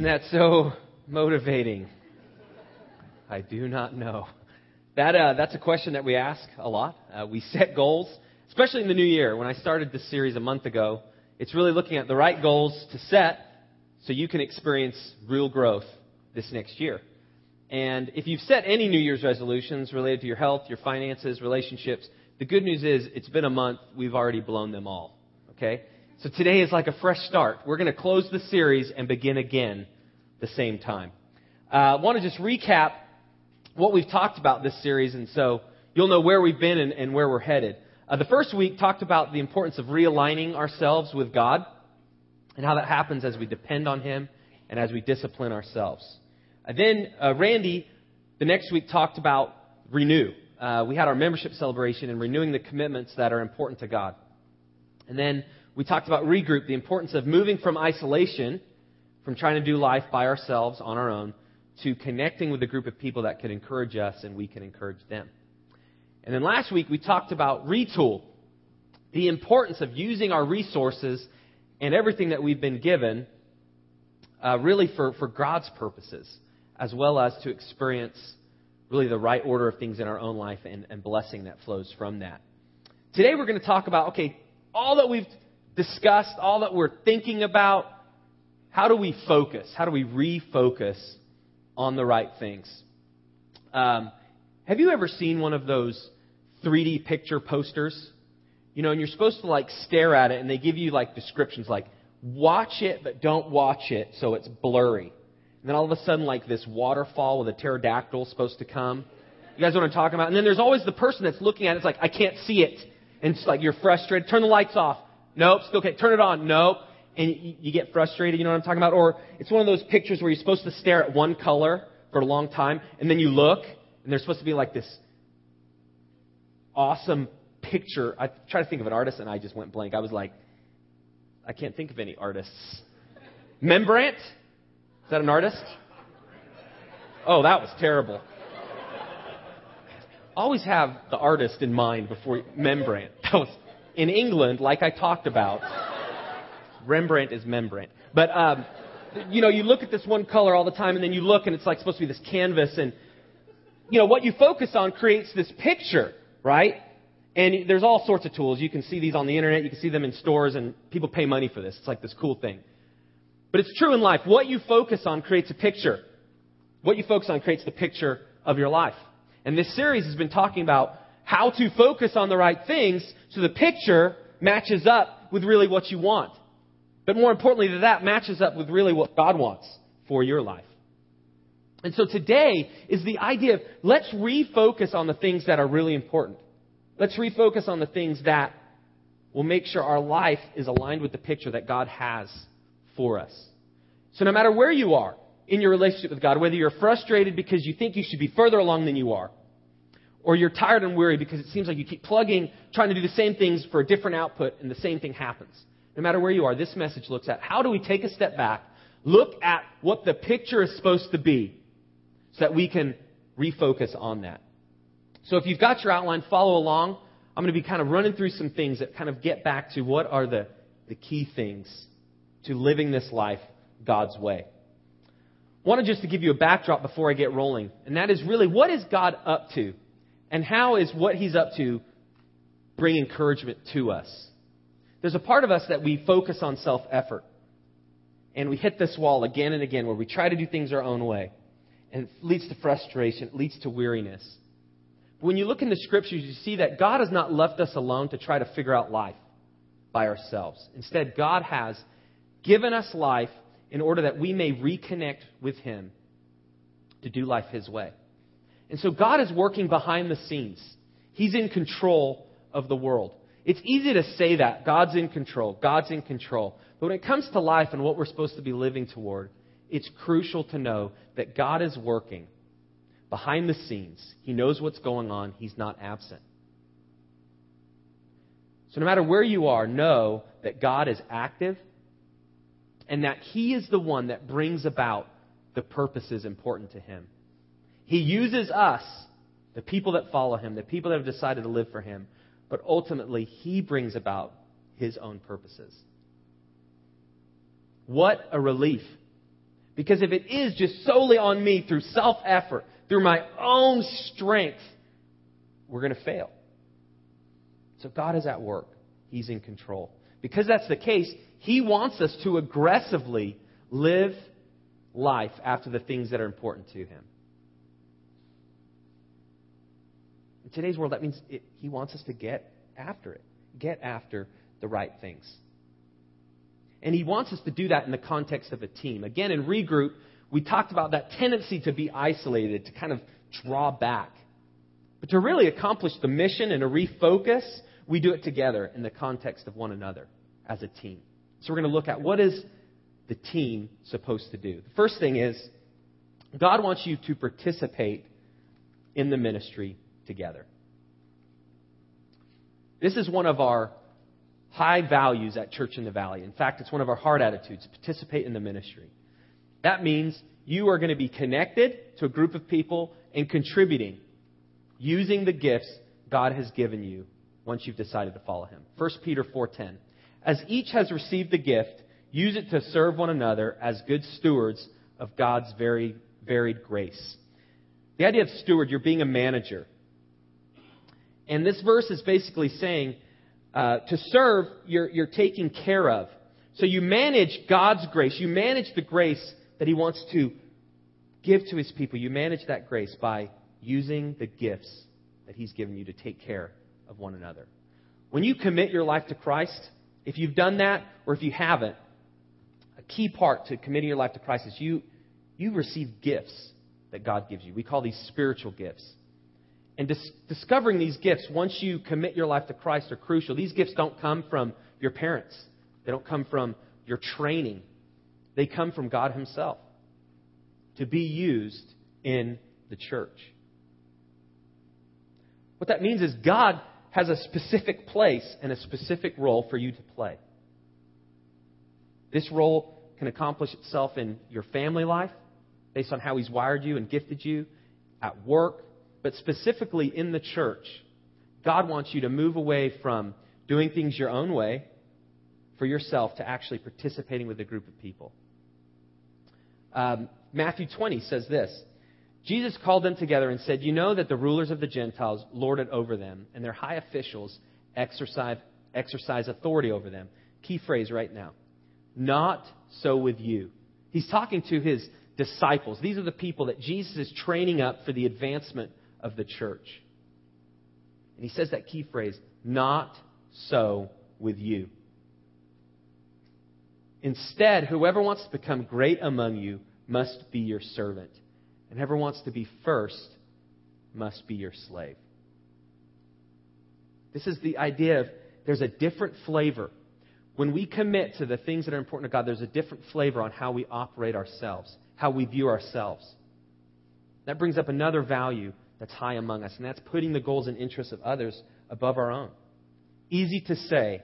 Isn't that so motivating? I do not know. That, uh, that's a question that we ask a lot. Uh, we set goals, especially in the new year. When I started this series a month ago, it's really looking at the right goals to set so you can experience real growth this next year. And if you've set any New Year's resolutions related to your health, your finances, relationships, the good news is it's been a month. We've already blown them all. Okay? So today is like a fresh start. We're going to close the series and begin again the same time. Uh, I want to just recap what we've talked about this series, and so you'll know where we've been and, and where we're headed. Uh, the first week talked about the importance of realigning ourselves with God and how that happens as we depend on Him and as we discipline ourselves. Uh, then uh, Randy, the next week, talked about renew. Uh, we had our membership celebration and renewing the commitments that are important to God. And then we talked about regroup, the importance of moving from isolation, from trying to do life by ourselves on our own, to connecting with a group of people that can encourage us and we can encourage them. And then last week we talked about retool, the importance of using our resources and everything that we've been given uh, really for, for God's purposes, as well as to experience really the right order of things in our own life and, and blessing that flows from that. Today we're going to talk about, okay, all that we've discussed, all that we're thinking about, how do we focus? How do we refocus on the right things. Um, have you ever seen one of those 3D picture posters? You know, and you're supposed to like stare at it, and they give you like descriptions like, watch it, but don't watch it so it's blurry. And then all of a sudden, like this waterfall with a pterodactyl supposed to come. You guys know what I'm talking about? And then there's always the person that's looking at it, it's like, I can't see it. And it's like you're frustrated. Turn the lights off. Nope, still can't. Turn it on. Nope and you, you get frustrated, you know what I'm talking about? Or it's one of those pictures where you're supposed to stare at one color for a long time, and then you look, and there's supposed to be like this awesome picture. I try to think of an artist, and I just went blank. I was like, I can't think of any artists. Rembrandt? Is that an artist? Oh, that was terrible. Always have the artist in mind before Rembrandt. That was in England, like I talked about. Rembrandt is membrane. But, um, you know, you look at this one color all the time, and then you look, and it's like supposed to be this canvas, and, you know, what you focus on creates this picture, right? And there's all sorts of tools. You can see these on the internet, you can see them in stores, and people pay money for this. It's like this cool thing. But it's true in life. What you focus on creates a picture. What you focus on creates the picture of your life. And this series has been talking about how to focus on the right things so the picture matches up with really what you want. But more importantly that that matches up with really what God wants for your life. And so today is the idea of let's refocus on the things that are really important. Let's refocus on the things that will make sure our life is aligned with the picture that God has for us. So no matter where you are in your relationship with God, whether you're frustrated because you think you should be further along than you are, or you're tired and weary because it seems like you keep plugging, trying to do the same things for a different output and the same thing happens no matter where you are, this message looks at how do we take a step back, look at what the picture is supposed to be, so that we can refocus on that. So if you've got your outline, follow along. I'm going to be kind of running through some things that kind of get back to what are the, the key things to living this life God's way. I wanted just to give you a backdrop before I get rolling, and that is really what is God up to, and how is what He's up to bring encouragement to us. There's a part of us that we focus on self effort. And we hit this wall again and again where we try to do things our own way. And it leads to frustration, it leads to weariness. But when you look in the scriptures, you see that God has not left us alone to try to figure out life by ourselves. Instead, God has given us life in order that we may reconnect with Him to do life His way. And so God is working behind the scenes. He's in control of the world. It's easy to say that. God's in control. God's in control. But when it comes to life and what we're supposed to be living toward, it's crucial to know that God is working behind the scenes. He knows what's going on. He's not absent. So no matter where you are, know that God is active and that He is the one that brings about the purposes important to Him. He uses us, the people that follow Him, the people that have decided to live for Him, but ultimately, He brings about His own purposes. What a relief. Because if it is just solely on me through self effort, through my own strength, we're going to fail. So God is at work. He's in control. Because that's the case, He wants us to aggressively live life after the things that are important to Him. In today's world, that means it, He wants us to get after it, get after the right things. And He wants us to do that in the context of a team. Again, in regroup, we talked about that tendency to be isolated, to kind of draw back. But to really accomplish the mission and to refocus, we do it together in the context of one another as a team. So we're going to look at what is the team supposed to do. The first thing is God wants you to participate in the ministry together. This is one of our high values at Church in the Valley. In fact, it's one of our heart attitudes participate in the ministry. That means you are going to be connected to a group of people and contributing using the gifts God has given you once you've decided to follow him. 1 Peter 4:10. As each has received the gift, use it to serve one another as good stewards of God's very varied grace. The idea of steward, you're being a manager. And this verse is basically saying uh, to serve, you're, you're taking care of. So you manage God's grace. You manage the grace that He wants to give to His people. You manage that grace by using the gifts that He's given you to take care of one another. When you commit your life to Christ, if you've done that or if you haven't, a key part to committing your life to Christ is you, you receive gifts that God gives you. We call these spiritual gifts. And dis- discovering these gifts once you commit your life to Christ are crucial. These gifts don't come from your parents, they don't come from your training, they come from God Himself to be used in the church. What that means is God has a specific place and a specific role for you to play. This role can accomplish itself in your family life, based on how He's wired you and gifted you, at work, but specifically in the church. God wants you to move away from doing things your own way for yourself to actually participating with a group of people. Um, Matthew 20 says this Jesus called them together and said, You know that the rulers of the Gentiles lord it over them, and their high officials exercise, exercise authority over them. Key phrase right now. Not so with you. He's talking to his disciples. These are the people that Jesus is training up for the advancement of the church. And he says that key phrase, not so with you. Instead, whoever wants to become great among you must be your servant and whoever wants to be first must be your slave. This is the idea of there's a different flavor. When we commit to the things that are important to God, there's a different flavor on how we operate ourselves, how we view ourselves. That brings up another value that's high among us, and that's putting the goals and interests of others above our own. Easy to say,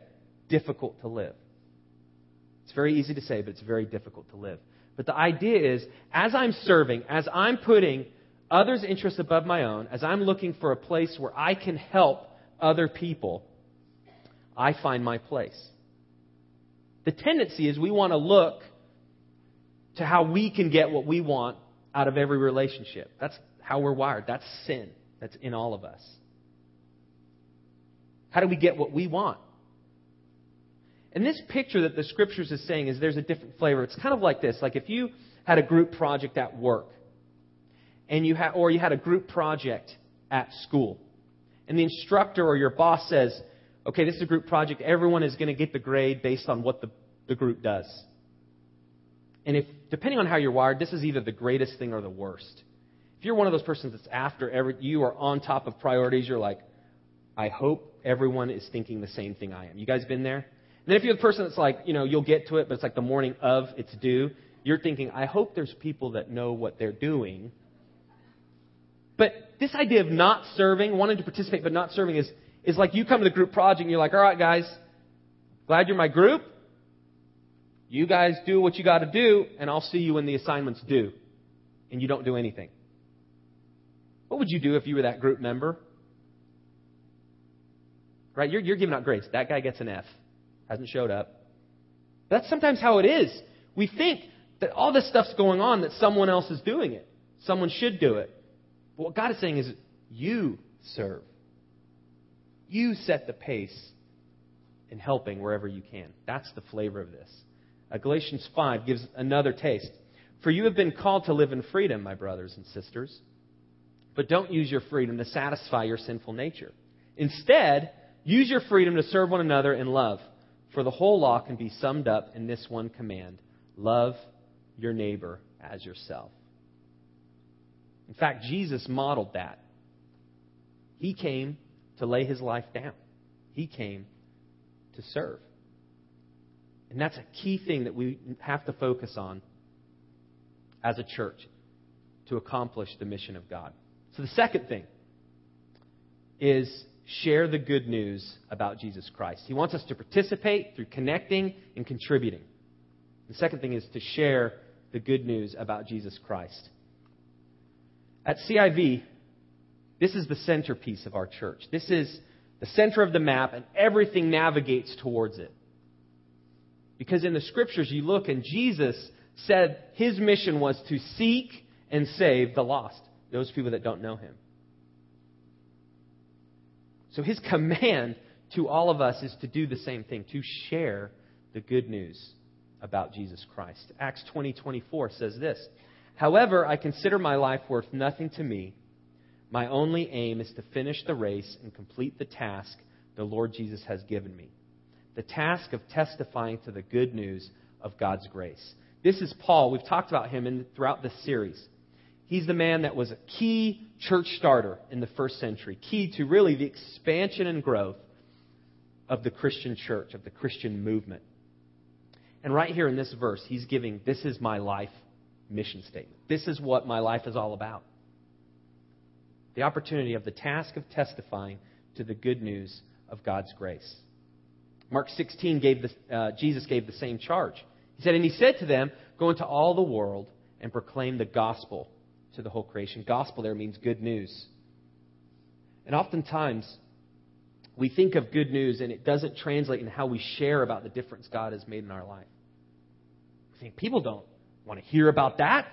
difficult to live. It's very easy to say, but it's very difficult to live. But the idea is, as I'm serving, as I'm putting others' interests above my own, as I'm looking for a place where I can help other people, I find my place. The tendency is we want to look to how we can get what we want out of every relationship. That's how we're wired. That's sin. That's in all of us. How do we get what we want? And this picture that the scriptures is saying is there's a different flavor. It's kind of like this. Like if you had a group project at work, and you ha- or you had a group project at school, and the instructor or your boss says, okay, this is a group project. Everyone is going to get the grade based on what the, the group does. And if, depending on how you're wired, this is either the greatest thing or the worst. If you're one of those persons that's after every, you are on top of priorities, you're like, I hope everyone is thinking the same thing I am. You guys been there? And then if you're the person that's like, you know, you'll get to it, but it's like the morning of it's due, you're thinking, I hope there's people that know what they're doing. But this idea of not serving, wanting to participate but not serving is, is like you come to the group project and you're like, all right, guys, glad you're my group. You guys do what you got to do, and I'll see you when the assignment's due. And you don't do anything. What would you do if you were that group member? Right? You're, you're giving out grades. That guy gets an F hasn't showed up. That's sometimes how it is. We think that all this stuff's going on, that someone else is doing it. Someone should do it. But what God is saying is, you serve. You set the pace in helping wherever you can. That's the flavor of this. Uh, Galatians 5 gives another taste. For you have been called to live in freedom, my brothers and sisters. But don't use your freedom to satisfy your sinful nature. Instead, use your freedom to serve one another in love. For the whole law can be summed up in this one command love your neighbor as yourself. In fact, Jesus modeled that. He came to lay his life down, he came to serve. And that's a key thing that we have to focus on as a church to accomplish the mission of God. So the second thing is share the good news about Jesus Christ. He wants us to participate through connecting and contributing. The second thing is to share the good news about Jesus Christ. At CIV, this is the centerpiece of our church. This is the center of the map, and everything navigates towards it. Because in the scriptures, you look, and Jesus said his mission was to seek and save the lost, those people that don't know him. So his command to all of us is to do the same thing, to share the good news about Jesus Christ. Acts 20:24 20, says this, "However, I consider my life worth nothing to me. My only aim is to finish the race and complete the task the Lord Jesus has given me. The task of testifying to the good news of God's grace." This is Paul. We've talked about him in, throughout this series. He's the man that was a key church starter in the first century, key to really the expansion and growth of the Christian church, of the Christian movement. And right here in this verse, he's giving this is my life mission statement. This is what my life is all about. The opportunity of the task of testifying to the good news of God's grace. Mark 16 gave the, uh, Jesus gave the same charge. He said, and he said to them, Go into all the world and proclaim the gospel to the whole creation. Gospel there means good news. And oftentimes, we think of good news and it doesn't translate in how we share about the difference God has made in our life. We think people don't want to hear about that,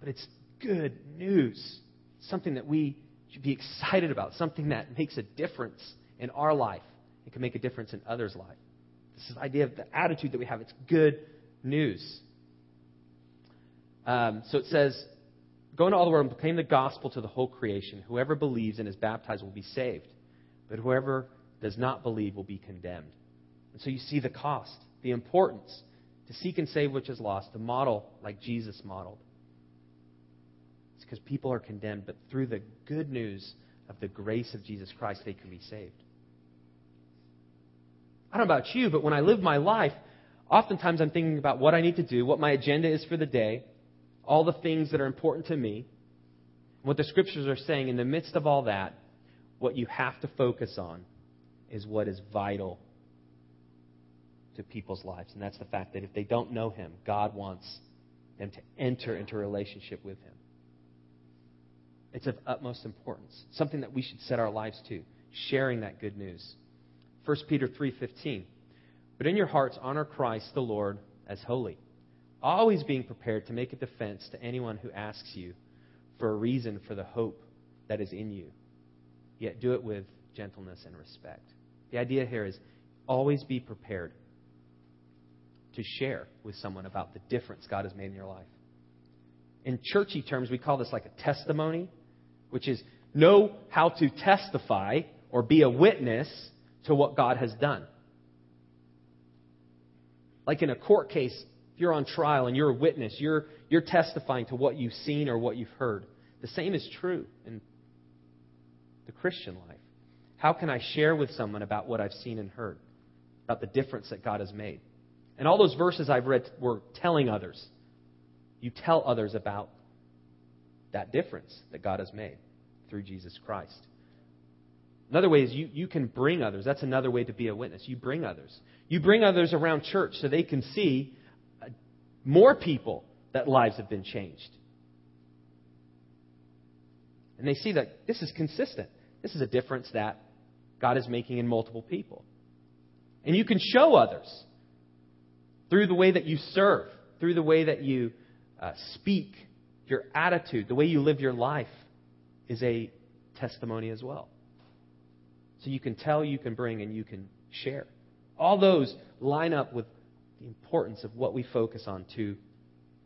but it's good news. Something that we should be excited about, something that makes a difference in our life and can make a difference in others' life. This is the idea of the attitude that we have. It's good news. Um, so it says, Go into all the world and proclaim the gospel to the whole creation. Whoever believes and is baptized will be saved, but whoever does not believe will be condemned. And so you see the cost, the importance to seek and save which is lost, to model like Jesus modeled. It's because people are condemned, but through the good news of the grace of Jesus Christ, they can be saved. I don't know about you, but when I live my life, oftentimes I'm thinking about what I need to do, what my agenda is for the day, all the things that are important to me. What the scriptures are saying in the midst of all that, what you have to focus on is what is vital to people's lives. And that's the fact that if they don't know Him, God wants them to enter into a relationship with Him. It's of utmost importance, something that we should set our lives to, sharing that good news. 1 Peter 3:15 but in your hearts, honor Christ the Lord as holy, always being prepared to make a defense to anyone who asks you for a reason for the hope that is in you. Yet do it with gentleness and respect. The idea here is always be prepared to share with someone about the difference God has made in your life. In churchy terms, we call this like a testimony, which is know how to testify or be a witness to what God has done. Like in a court case, if you're on trial and you're a witness, you're, you're testifying to what you've seen or what you've heard. The same is true in the Christian life. How can I share with someone about what I've seen and heard, about the difference that God has made? And all those verses I've read were telling others. You tell others about that difference that God has made through Jesus Christ. Another way is you, you can bring others. That's another way to be a witness. You bring others. You bring others around church so they can see more people that lives have been changed. And they see that this is consistent. This is a difference that God is making in multiple people. And you can show others through the way that you serve, through the way that you uh, speak, your attitude, the way you live your life is a testimony as well. So you can tell, you can bring, and you can share. All those line up with the importance of what we focus on to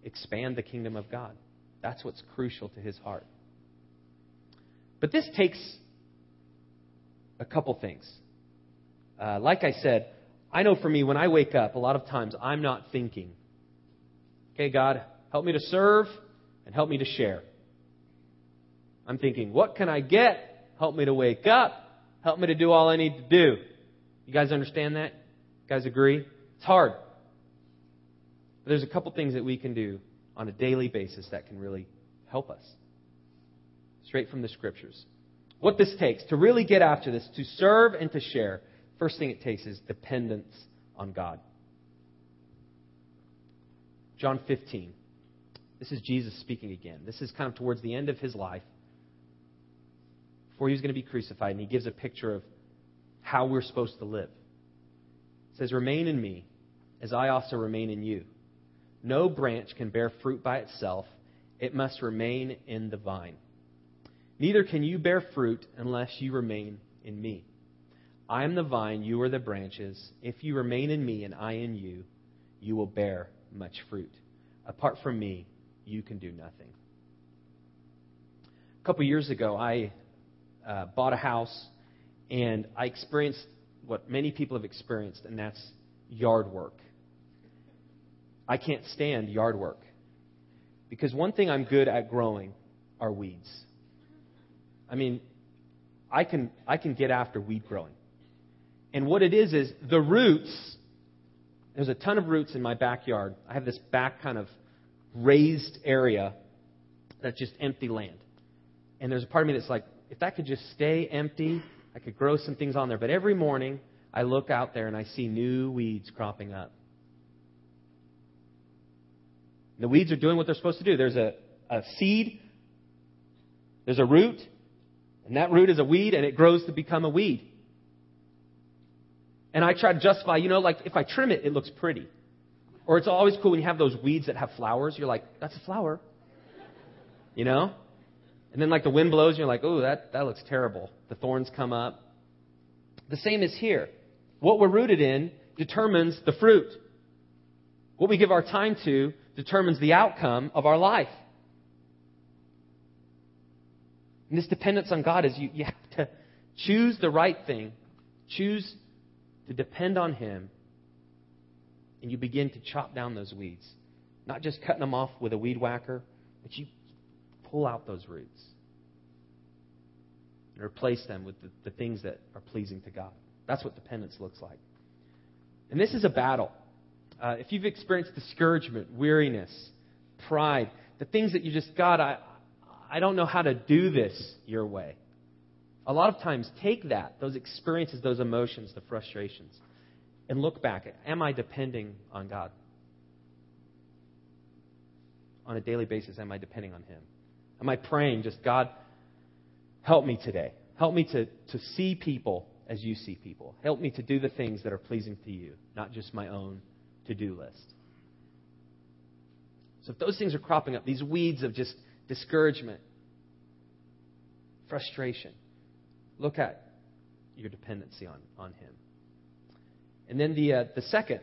expand the kingdom of God. That's what's crucial to his heart. But this takes a couple things. Uh, like I said, I know for me, when I wake up, a lot of times I'm not thinking, okay, God, help me to serve and help me to share. I'm thinking, what can I get? Help me to wake up. Help me to do all I need to do. You guys understand that? You guys agree? It's hard. But there's a couple things that we can do on a daily basis that can really help us. Straight from the scriptures. What this takes to really get after this, to serve and to share, first thing it takes is dependence on God. John 15. This is Jesus speaking again. This is kind of towards the end of his life, before he was going to be crucified, and he gives a picture of how we're supposed to live. It says, Remain in me, as I also remain in you. No branch can bear fruit by itself, it must remain in the vine. Neither can you bear fruit unless you remain in me. I am the vine, you are the branches. If you remain in me and I in you, you will bear much fruit. Apart from me, you can do nothing. A couple years ago, I uh, bought a house and I experienced what many people have experienced, and that's yard work. I can't stand yard work. Because one thing I'm good at growing are weeds. I mean, I can, I can get after weed growing. And what it is, is the roots, there's a ton of roots in my backyard. I have this back kind of raised area that's just empty land. And there's a part of me that's like, if that could just stay empty, I could grow some things on there. But every morning, I look out there and I see new weeds cropping up. The weeds are doing what they're supposed to do. There's a, a seed, there's a root, and that root is a weed, and it grows to become a weed. And I try to justify, you know, like if I trim it, it looks pretty. Or it's always cool when you have those weeds that have flowers. You're like, that's a flower. You know? And then like the wind blows, and you're like, oh, that, that looks terrible. The thorns come up. The same is here. What we're rooted in determines the fruit. What we give our time to determines the outcome of our life. And this dependence on God is you, you have to choose the right thing, choose to depend on Him, and you begin to chop down those weeds. Not just cutting them off with a weed whacker, but you pull out those roots and replace them with the, the things that are pleasing to God. That's what dependence looks like. And this is a battle. Uh, if you've experienced discouragement, weariness, pride, the things that you just, God, I, I don't know how to do this your way. A lot of times, take that, those experiences, those emotions, the frustrations, and look back at am I depending on God? On a daily basis, am I depending on Him? Am I praying just, God, help me today? Help me to, to see people as you see people. Help me to do the things that are pleasing to you, not just my own to do list. So if those things are cropping up, these weeds of just discouragement, frustration, look at your dependency on, on Him. And then the, uh, the second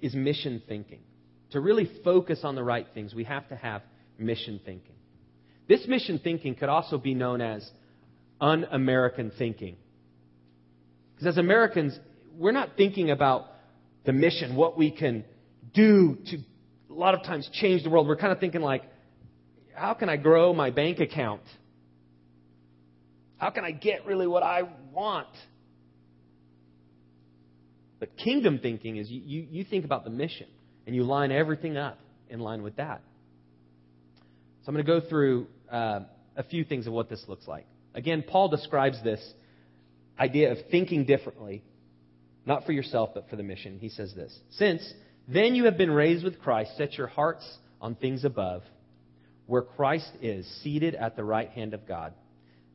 is mission thinking. To really focus on the right things, we have to have mission thinking. This mission thinking could also be known as un American thinking. Because as Americans, we're not thinking about the mission, what we can do to a lot of times change the world. We're kind of thinking like, how can I grow my bank account? How can I get really what I want? But kingdom thinking is you, you, you think about the mission and you line everything up in line with that. So I'm going to go through uh, a few things of what this looks like. Again, Paul describes this idea of thinking differently not for yourself, but for the mission. He says this Since then you have been raised with Christ, set your hearts on things above, where Christ is, seated at the right hand of God.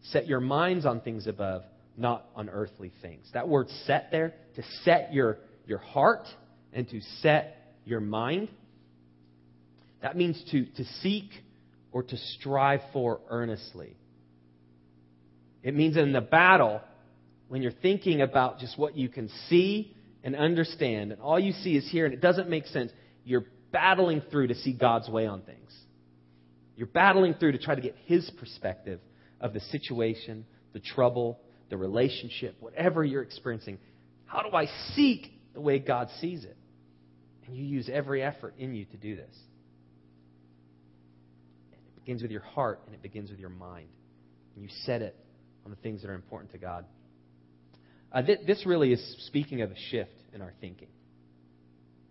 Set your minds on things above, not on earthly things. That word set there, to set your, your heart and to set your mind, That means to, to seek or to strive for earnestly. It means in the battle, when you're thinking about just what you can see and understand, and all you see is here and it doesn't make sense, you're battling through to see God's way on things. You're battling through to try to get His perspective of the situation, the trouble, the relationship, whatever you're experiencing. How do I seek the way God sees it? And you use every effort in you to do this. It begins with your heart and it begins with your mind. And you set it on the things that are important to God. Uh, th- this really is speaking of a shift in our thinking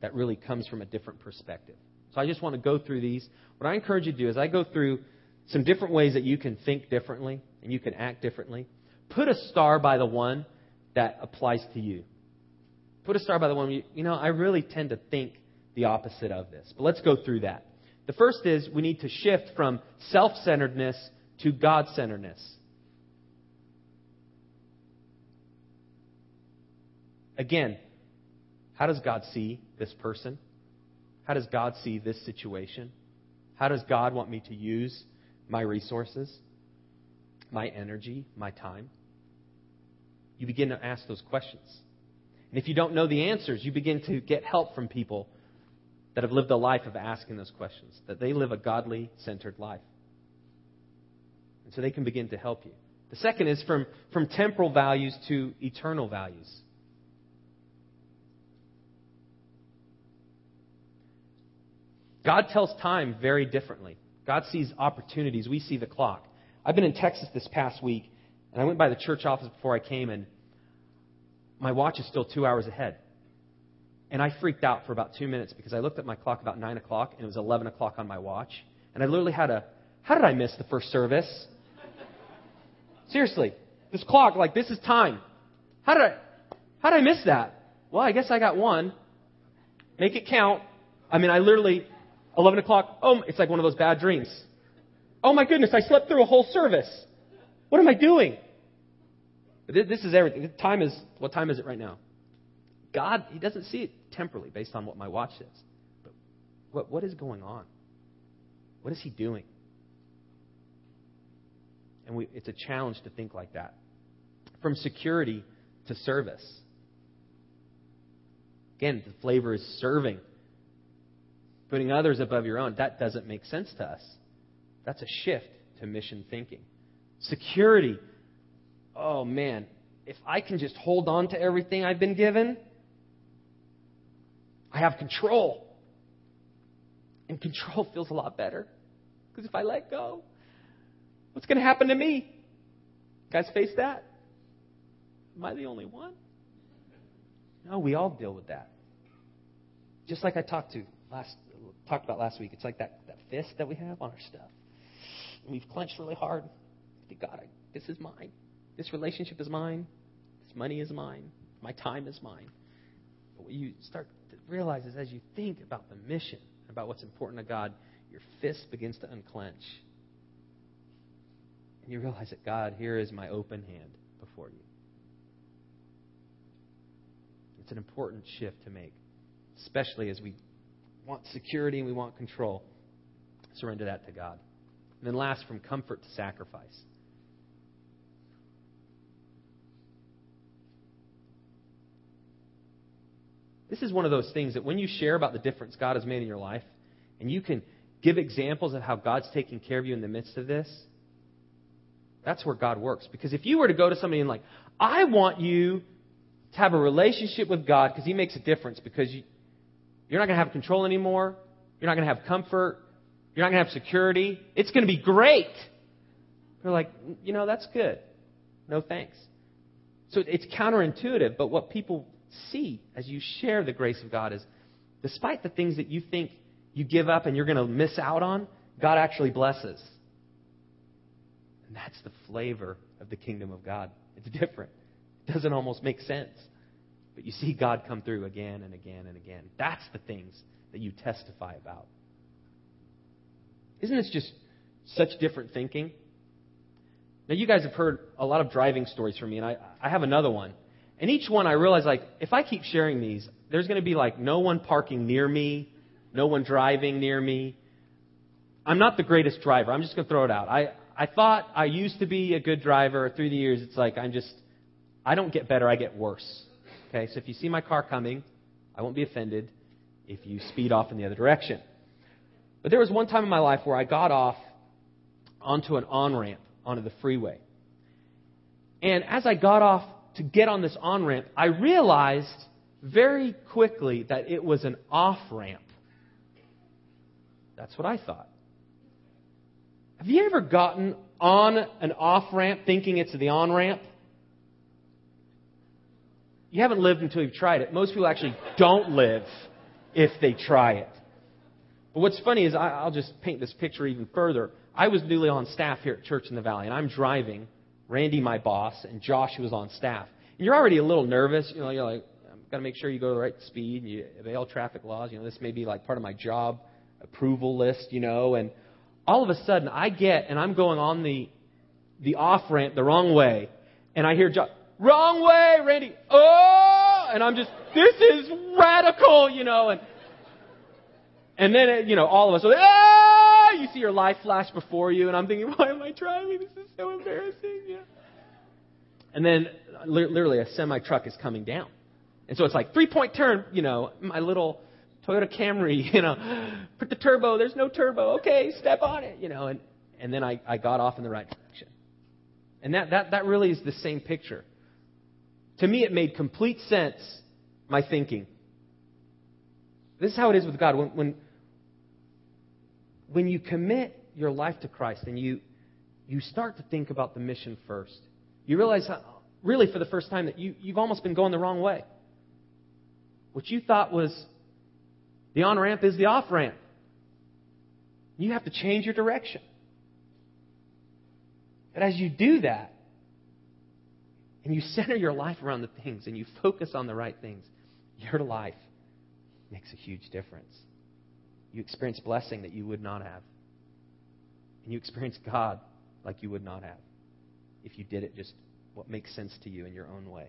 that really comes from a different perspective. So I just want to go through these. What I encourage you to do is I go through some different ways that you can think differently and you can act differently. Put a star by the one that applies to you. Put a star by the one, you, you know, I really tend to think the opposite of this. But let's go through that. The first is we need to shift from self centeredness to God centeredness. Again, how does God see this person? How does God see this situation? How does God want me to use my resources, my energy, my time? You begin to ask those questions. And if you don't know the answers, you begin to get help from people that have lived a life of asking those questions, that they live a godly centered life. And so they can begin to help you. The second is from, from temporal values to eternal values. God tells time very differently. God sees opportunities. We see the clock. I've been in Texas this past week, and I went by the church office before I came, and my watch is still two hours ahead. And I freaked out for about two minutes because I looked at my clock about 9 o'clock, and it was 11 o'clock on my watch. And I literally had a, how did I miss the first service? Seriously, this clock, like, this is time. How did I, how did I miss that? Well, I guess I got one. Make it count. I mean, I literally, 11 o'clock, oh, it's like one of those bad dreams. Oh my goodness, I slept through a whole service. What am I doing? This is everything. Time is, what time is it right now? God, He doesn't see it temporally based on what my watch says. But what, what is going on? What is He doing? And we, it's a challenge to think like that. From security to service. Again, the flavor is serving putting others above your own, that doesn't make sense to us. That's a shift to mission thinking. Security. Oh man, if I can just hold on to everything I've been given, I have control. And control feels a lot better. Because if I let go, what's going to happen to me? Guys face that? Am I the only one? No, we all deal with that. Just like I talked to last talked about last week. It's like that, that fist that we have on our stuff. And we've clenched really hard. God, I, this is mine. This relationship is mine. This money is mine. My time is mine. But what you start to realize is as you think about the mission, about what's important to God, your fist begins to unclench. And you realize that, God, here is my open hand before you. It's an important shift to make, especially as we want security and we want control. Surrender that to God. And then last, from comfort to sacrifice. This is one of those things that when you share about the difference God has made in your life, and you can give examples of how God's taking care of you in the midst of this, that's where God works. Because if you were to go to somebody and like, I want you to have a relationship with God because He makes a difference because you, you're not going to have control anymore. You're not going to have comfort. You're not going to have security. It's going to be great. They're like, you know, that's good. No thanks. So it's counterintuitive, but what people see as you share the grace of God is despite the things that you think you give up and you're going to miss out on, God actually blesses. And that's the flavor of the kingdom of God. It's different. It doesn't almost make sense. But you see God come through again and again and again. That's the things that you testify about. Isn't this just such different thinking? Now, you guys have heard a lot of driving stories from me, and I, I have another one. And each one I realize, like, if I keep sharing these, there's going to be, like, no one parking near me, no one driving near me. I'm not the greatest driver. I'm just going to throw it out. I, I thought I used to be a good driver. Through the years, it's like I'm just, I don't get better, I get worse. Okay, so if you see my car coming, I won't be offended if you speed off in the other direction. But there was one time in my life where I got off onto an on ramp onto the freeway. And as I got off to get on this on ramp, I realized very quickly that it was an off ramp. That's what I thought. Have you ever gotten on an off ramp thinking it's the on ramp? You haven't lived until you've tried it. Most people actually don't live if they try it. But what's funny is I, will just paint this picture even further. I was newly on staff here at Church in the Valley, and I'm driving. Randy, my boss, and Josh, who was on staff. And you're already a little nervous. You know, you're like, I've got to make sure you go the right speed and you obey all traffic laws. You know, this may be like part of my job approval list, you know. And all of a sudden, I get, and I'm going on the, the off ramp the wrong way. And I hear Josh, wrong way, Randy. Oh! And I'm just, this is radical, you know. And, and then, you know, all of us, are. ah! You see your life flash before you, and I'm thinking, why am I driving? This is so embarrassing. Yeah. And then, literally, a semi truck is coming down. And so it's like, three point turn, you know, my little Toyota Camry, you know, put the turbo, there's no turbo, okay, step on it, you know, and, and then I, I got off in the right direction. And that, that, that really is the same picture. To me, it made complete sense, my thinking. This is how it is with God. When, when, when you commit your life to Christ and you, you start to think about the mission first, you realize, how, really, for the first time, that you, you've almost been going the wrong way. What you thought was the on ramp is the off ramp. You have to change your direction. But as you do that, and you center your life around the things and you focus on the right things, your life makes a huge difference. You experience blessing that you would not have. And you experience God like you would not have if you did it just what makes sense to you in your own way.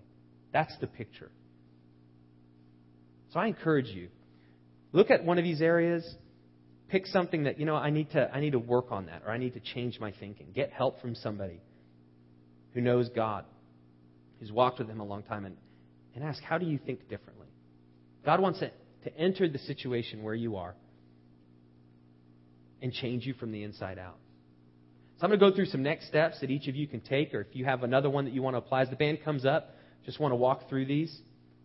That's the picture. So I encourage you look at one of these areas, pick something that, you know, I need to I need to work on that or I need to change my thinking. Get help from somebody who knows God, who's walked with him a long time and, and ask, how do you think differently? God wants to, to enter the situation where you are and change you from the inside out. So I'm going to go through some next steps that each of you can take, or if you have another one that you want to apply as the band comes up, just want to walk through these.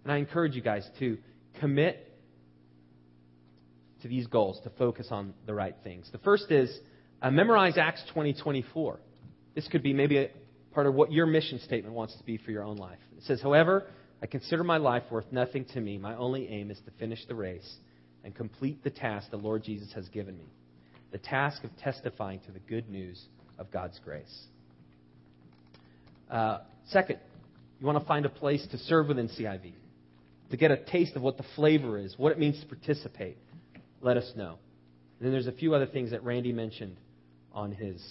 And I encourage you guys to commit to these goals, to focus on the right things. The first is uh, memorize Acts 20, 24. This could be maybe a part of what your mission statement wants to be for your own life. It says, However, I consider my life worth nothing to me. My only aim is to finish the race and complete the task the Lord Jesus has given me the task of testifying to the good news of God's grace. Uh, second, you want to find a place to serve within CIV, to get a taste of what the flavor is, what it means to participate let us know. And then there's a few other things that Randy mentioned on his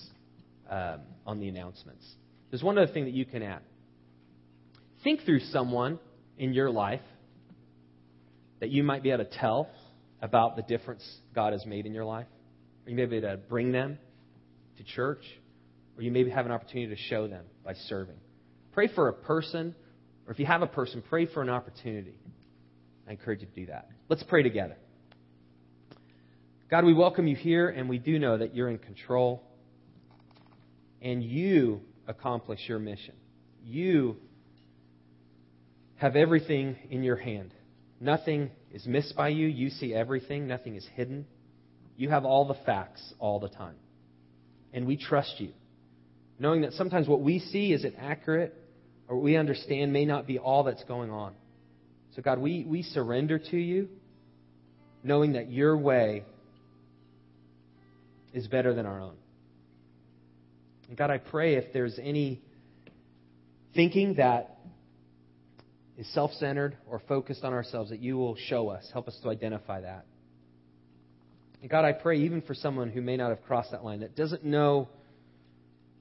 um, on the announcements. There's one other thing that you can add. Think through someone in your life that you might be able to tell about the difference God has made in your life. Or you may be able to bring them to church, or you maybe have an opportunity to show them by serving. Pray for a person, or if you have a person, pray for an opportunity. I encourage you to do that. Let's pray together. God, we welcome you here, and we do know that you're in control, and you accomplish your mission. You have everything in your hand. Nothing is missed by you. You see everything, nothing is hidden. You have all the facts all the time. And we trust you, knowing that sometimes what we see isn't accurate or what we understand may not be all that's going on. So, God, we, we surrender to you, knowing that your way is better than our own. And God, I pray if there's any thinking that is self centered or focused on ourselves, that you will show us, help us to identify that. And God, I pray even for someone who may not have crossed that line, that doesn't know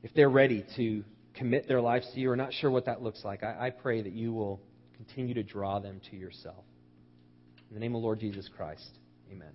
if they're ready to commit their lives to you or not sure what that looks like, I, I pray that you will continue to draw them to yourself. In the name of Lord Jesus Christ, amen.